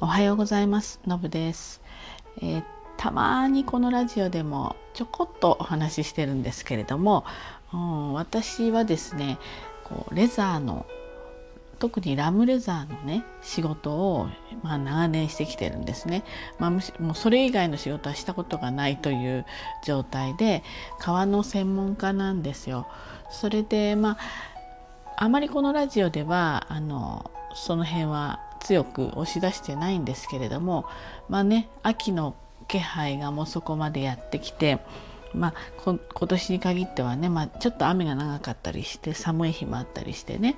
おはようございます。のぶです、えー、たまにこのラジオでもちょこっとお話ししてるんですけれども、うん、私はですねこうレザーの特にラムレザーのね仕事を、まあ、長年してきてるんですね、まあ、もうそれ以外の仕事はしたことがないという状態で革の専門家なんですよ。それでまああまりこのラジオではあのその辺は強く押し出してないんですけれどもまあね秋の気配がもうそこまでやってきてまあ、今年に限ってはね、まあ、ちょっと雨が長かったりして寒い日もあったりしてね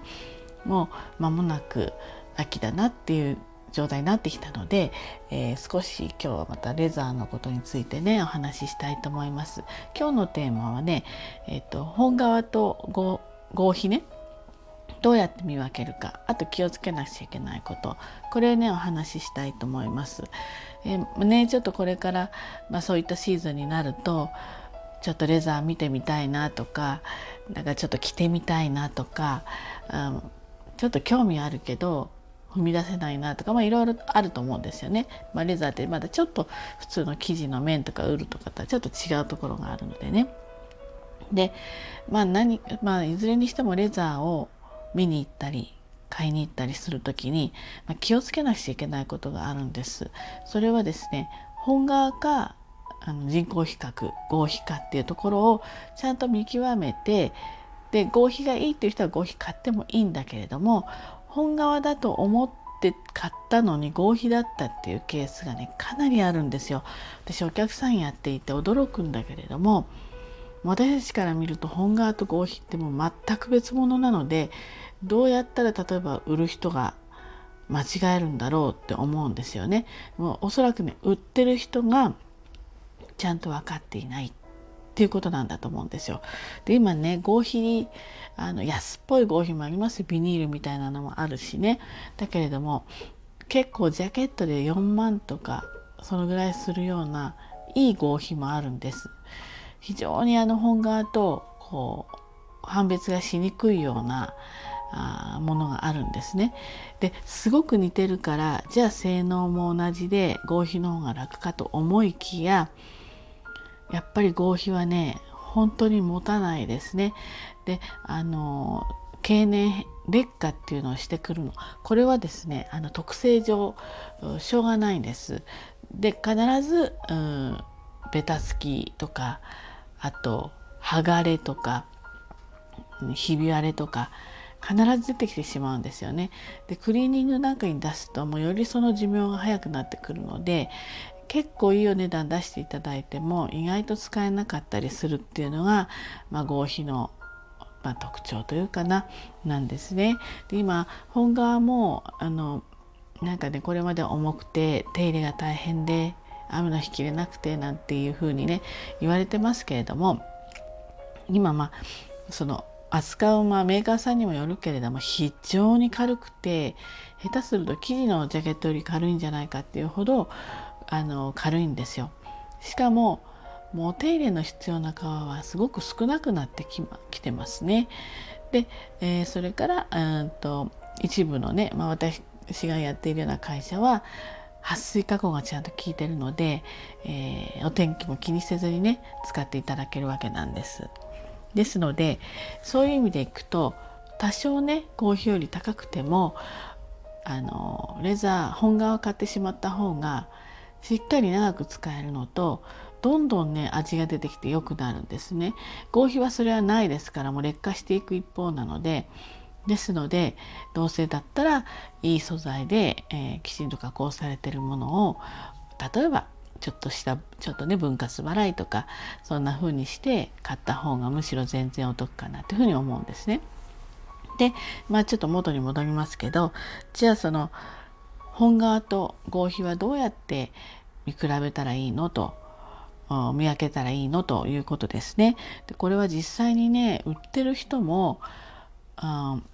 もう間もなく秋だなっていう状態になってきたので、えー、少し今日はまたレザーのことについてねお話ししたいと思います。今日のテーマはね、えーと、本革と合皮ねどうやって見分けるかあと気をつけなくちゃいけないことこれねお話ししたいと思います。え、ねちょっとこれから、まあ、そういったシーズンになるとちょっとレザー見てみたいなとかなんかちょっと着てみたいなとか、うん、ちょっと興味あるけど踏み出せないなとか、まあ、いろいろあると思うんですよね。まあ、レザーってまだちょっと普通の生地の面とかウールとかとはちょっと違うところがあるのでね。でまあ何、まあ、いずれにしてもレザーを見に行ったり買いに行ったりする時に、まあ、気をつけなくちゃいけないことがあるんです。それはですね本革かあの人工比較合皮かっていうところをちゃんと見極めてで合皮がいいっていう人は合皮買ってもいいんだけれども本革だと思って買ったのに合皮だったっていうケースがねかなりあるんですよ。私お客さんやっていて驚くんだけれども私たちから見ると本革と合皮ってもう全く別物なのでどうやったら例えば売る人が間違えるんだろうって思うんですよね。もうおそらくね売ってる人がちゃんと分かっていないっていうことなんだと思うんですよ。で今ね合皮あの安っぽい合皮もありますビニールみたいなのもあるしねだけれども結構ジャケットで4万とかそのぐらいするようないい合皮もあるんです。非常にあの本革とこう判別がしにくいようなあものがあるんですね。ですごく似てるからじゃあ性能も同じで合皮の方が楽かと思いきややっぱり合皮はね本当に持たないですね。であの経年劣化っていうのをしてくるのこれはですねあの特性上しょうがないんです。で必ず、うん、ベタつきとかあと剥がれとかひび割れとか必ず出てきてしまうんですよね。でクリーニングなんかに出すともうよりその寿命が早くなってくるので結構いいお値段出していただいても意外と使えなかったりするっていうのが、まあ、合皮の、まあ、特徴というかななんですね。で今本革もあのなんかねこれまで重くて手入れが大変で雨の日切れなくてなんていうふうにね言われてますけれども今まあその扱う、まあ、メーカーさんにもよるけれども非常に軽くて下手すると生地のジャケットより軽いんじゃないかっていうほどあの軽いんですよ。しかももう手入れの必要な皮はすごく少なくなってき,、ま、きてますね。で、えー、それからうんと一部のね、まあ、私がやっているような会社は撥水加工がちゃんと効いてるので、えー、お天気も気にせずにね使っていただけるわけなんです。ですのでそういう意味でいくと多少ね合皮より高くてもあのレザー本革を買ってしまった方がしっかり長く使えるのとどんどんね味が出てきて良くなるんですね。合皮はそれはないですからもう劣化していく一方なのでですのでどうせだったらいい素材で、えー、きちんと加工されてるものを例えばちょっとしたちょっとね分割払いとかそんな風にして買った方がむしろ全然お得かなというふうに思うんですね。でまあちょっと元に戻りますけどじゃあその本革と合皮はどうやって見比べたらいいのと見分けたらいいのということですね。でこれは実際にね売ってる人も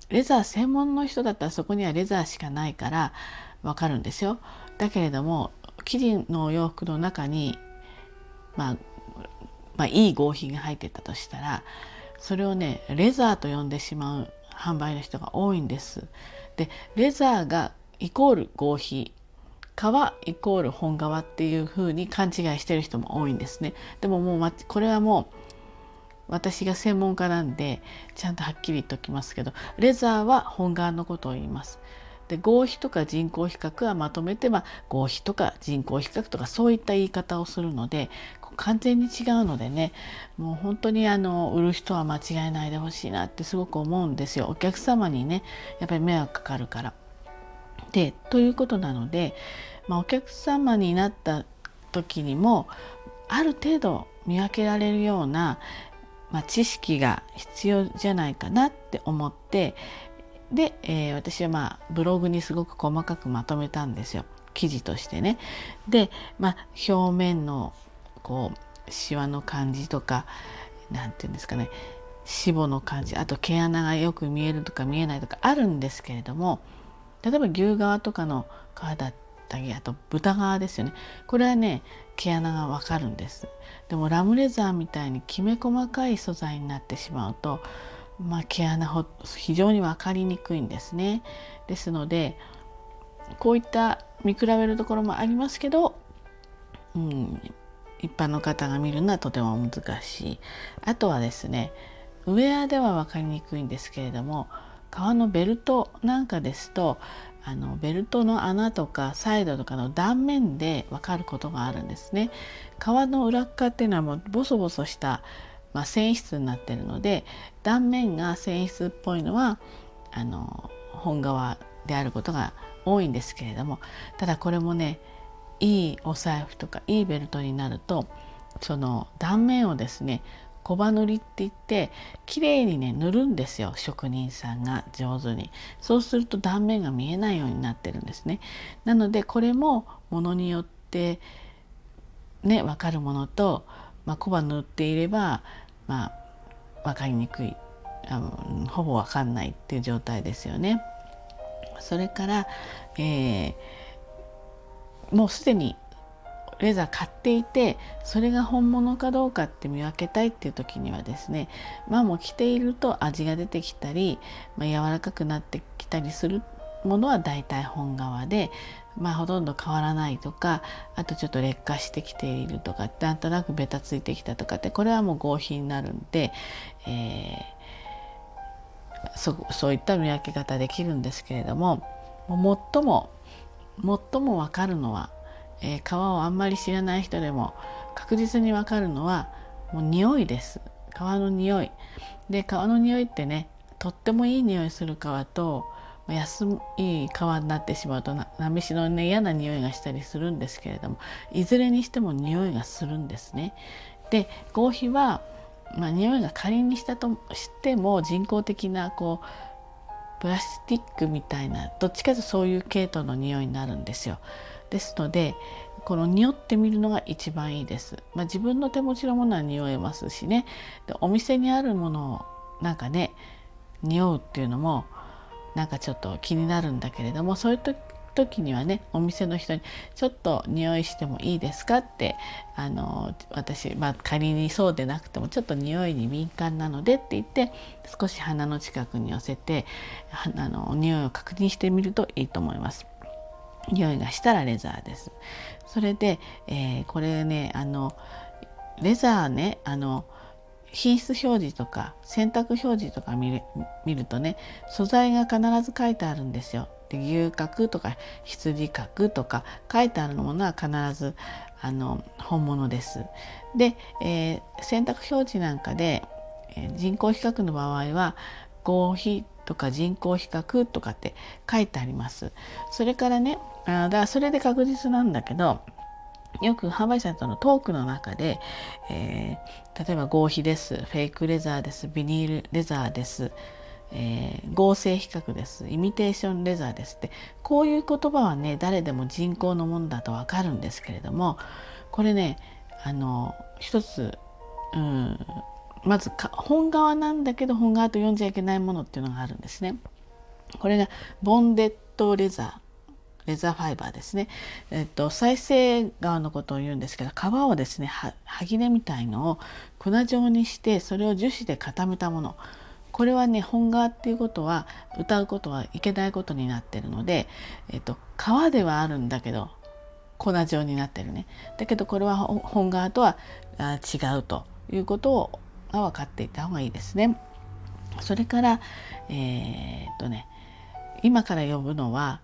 レザー専門の人だったらそこにはレザーしかないからわかるんですよ。だけれども生地のお洋服の中に、まあ、まあいい合皮が入ってたとしたらそれをねレザーと呼んでしまう販売の人が多いんです。でレザーがイコール合皮革イコール本革っていう風に勘違いしてる人も多いんですね。でももうこれはもう私が専門家なんでちゃんとはっきり言っておきますけどレザーは本革のことを言います。で合皮とか人工比較はまとめて、まあ、合皮とか人工比較とかそういった言い方をするので完全に違うのでねもう本当にあの売る人は間違えないでほしいなってすごく思うんですよお客様にねやっぱり迷惑かかるから。でということなので、まあ、お客様になった時にもある程度見分けられるような、まあ、知識が必要じゃないかなって思ってで、えー、私はまあブログにすごく細かくまとめたんですよ記事としてね。で、まあ、表面のこうシワの感じとか何て言うんですかね脂肪の感じあと毛穴がよく見えるとか見えないとかあるんですけれども例えば牛革とかの皮だったりあと豚革ですよねこれはね毛穴がわかるんですでもラムレザーみたいにきめ細かい素材になってしまうとまあ、毛穴ほ非常に分かりにくいんですね。ですのでこういった見比べるところもありますけど、うん、一般の方が見るのはとても難しい。あとはですねウェアでは分かりにくいんですけれども革のベルトなんかですとあのベルトの穴とかサイドとかの断面で分かることがあるんですね。革の裏側っていうのはもうボソボソしたまあ、繊維質になってるので断面が繊維質っぽいのはあの本革であることが多いんですけれどもただこれもねいいお財布とかいいベルトになるとその断面をですね小刃塗りって言って綺麗にね塗るんですよ。職人さんが上手に。そうすると断面が見えないようになってるんですね。なのでこれもものによってね分かるものと、まあ、小刃塗っていればまあ分かりにくい。あのほぼ分かんないっていう状態ですよね。それから、えー、もうすでにレザー買っていてそれが本物かどうかって見分けたいっていう時にはですねまあもう着ていると味が出てきたり、まあ、柔らかくなってきたりするものは大体本革でまあ、ほとんど変わらないとかあとちょっと劣化してきているとかなんとなくベタついてきたとかってこれはもう合皮になるんで、えー、そそういった見分け方できるんですけれども最も最も分かるのは、えー、皮をあんまり知らない人でも確実に分かるのはもう匂いです。皮の匂いで皮の匂いってねとってもいい匂いする皮と安い皮になってしまうとなめしの、ね、嫌な匂いがしたりするんですけれどもいずれにしても匂いがするんですね。で合皮は、まあ、匂いが仮にしたとしても人工的なこうプラスチックみたいなどっちかというとそういう系統の匂いになるんですよ。ですのでこの匂ってみるのが一番いいです。まあ、自分の手持ちのものは匂えますしねでお店にあるものをなんかね匂うっていうのもなんかちょっと気になるんだけれどもそういう時時にはねお店の人に「ちょっと匂いしてもいいですか?」ってあの私、まあ、仮にそうでなくてもちょっと匂いに敏感なのでって言って少し鼻の近くに寄せてあの匂いを確認してみるといいと思います。匂いがしたらレザーです。それで、えー、これねあのレザーねあの品質表示とか選択表示とか見る見るとね素材が必ず書いてあるんですよ。で牛角とか羊角とか書いてあるものは必ずあの本物です。で、えー、選択表示なんかで、えー、人工比較の場合は合皮とか人工比較とかって書いてあります。それからねあだからそれで確実なんだけどよく販売者とのトークの中で、えー、例えば合皮ですフェイクレザーですビニールレザーです、えー、合成比較ですイミテーションレザーですってこういう言葉はね誰でも人工のものだとわかるんですけれどもこれねあの一つ、うん、まず本革なんだけど本革と呼んじゃいけないものっていうのがあるんですね。これがボンデットレザーレザーファイバーですね、えっと、再生側のことを言うんですけど皮をですね歯切れみたいのを粉状にしてそれを樹脂で固めたもの。これはね本革っていうことは歌うことはいけないことになってるので、えっと、皮ではあるんだけど粉状になってるね。だけどこれは本革とは違うということを分かっていた方がいいですね。それからえー、っとね今から呼ぶのは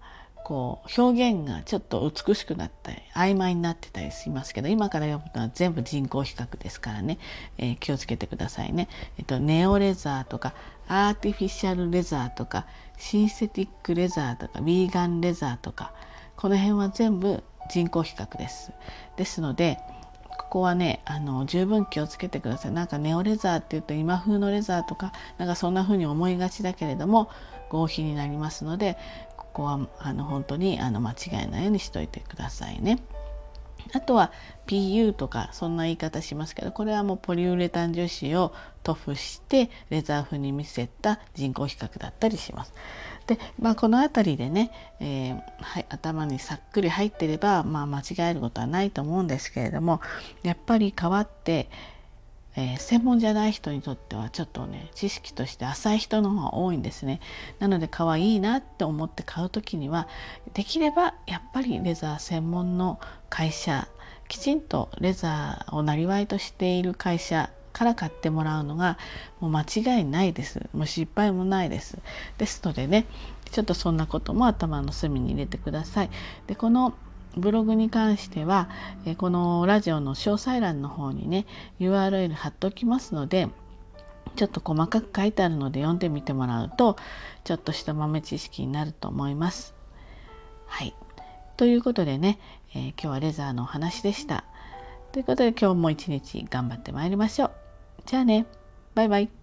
こう表現がちょっと美しくなったり曖昧になってたりしますけど今から読むのは全部人工比較ですからね、えー、気をつけてくださいね。えっと、ネオレザーとかアーティフィシャルレザーとかシンセティックレザーとかヴィーガンレザーとかこの辺は全部人工比較です。ですのでここはねあの十分気をつけてください。なんかネオレザーっていうと今風のレザーとかなんかそんな風に思いがちだけれども合皮になりますのでここはあの本当にあの間違えないようにしといてくださいね。あとは PU とかそんな言い方しますけどこれはもうポリウレタン樹脂を塗布してレザー風に見せた人工比較だったりします。で、まあ、この辺りでね、えー、はい、頭にさっくり入ってれば、まあ、間違えることはないと思うんですけれどもやっぱり変わって、えー、専門じゃない人にとってはちょっとね知識として浅い人の方が多いんですね。なので可愛いなって思って買う時にはできればやっぱりレザー専門の会社きちんとレザーをなりわいとしている会社から買ってもらうのがもう間違いないです。もう失敗もないです。ですのでねちょっとそんなことも頭の隅に入れてください。でこのブログに関してはこのラジオの詳細欄の方にね URL 貼っておきますのでちょっと細かく書いてあるので読んでみてもらうとちょっとした豆知識になると思います。はい。ということでね、えー、今日はレザーのお話でした。ということで今日も一日頑張ってまいりましょう。じゃあね。バイバイ。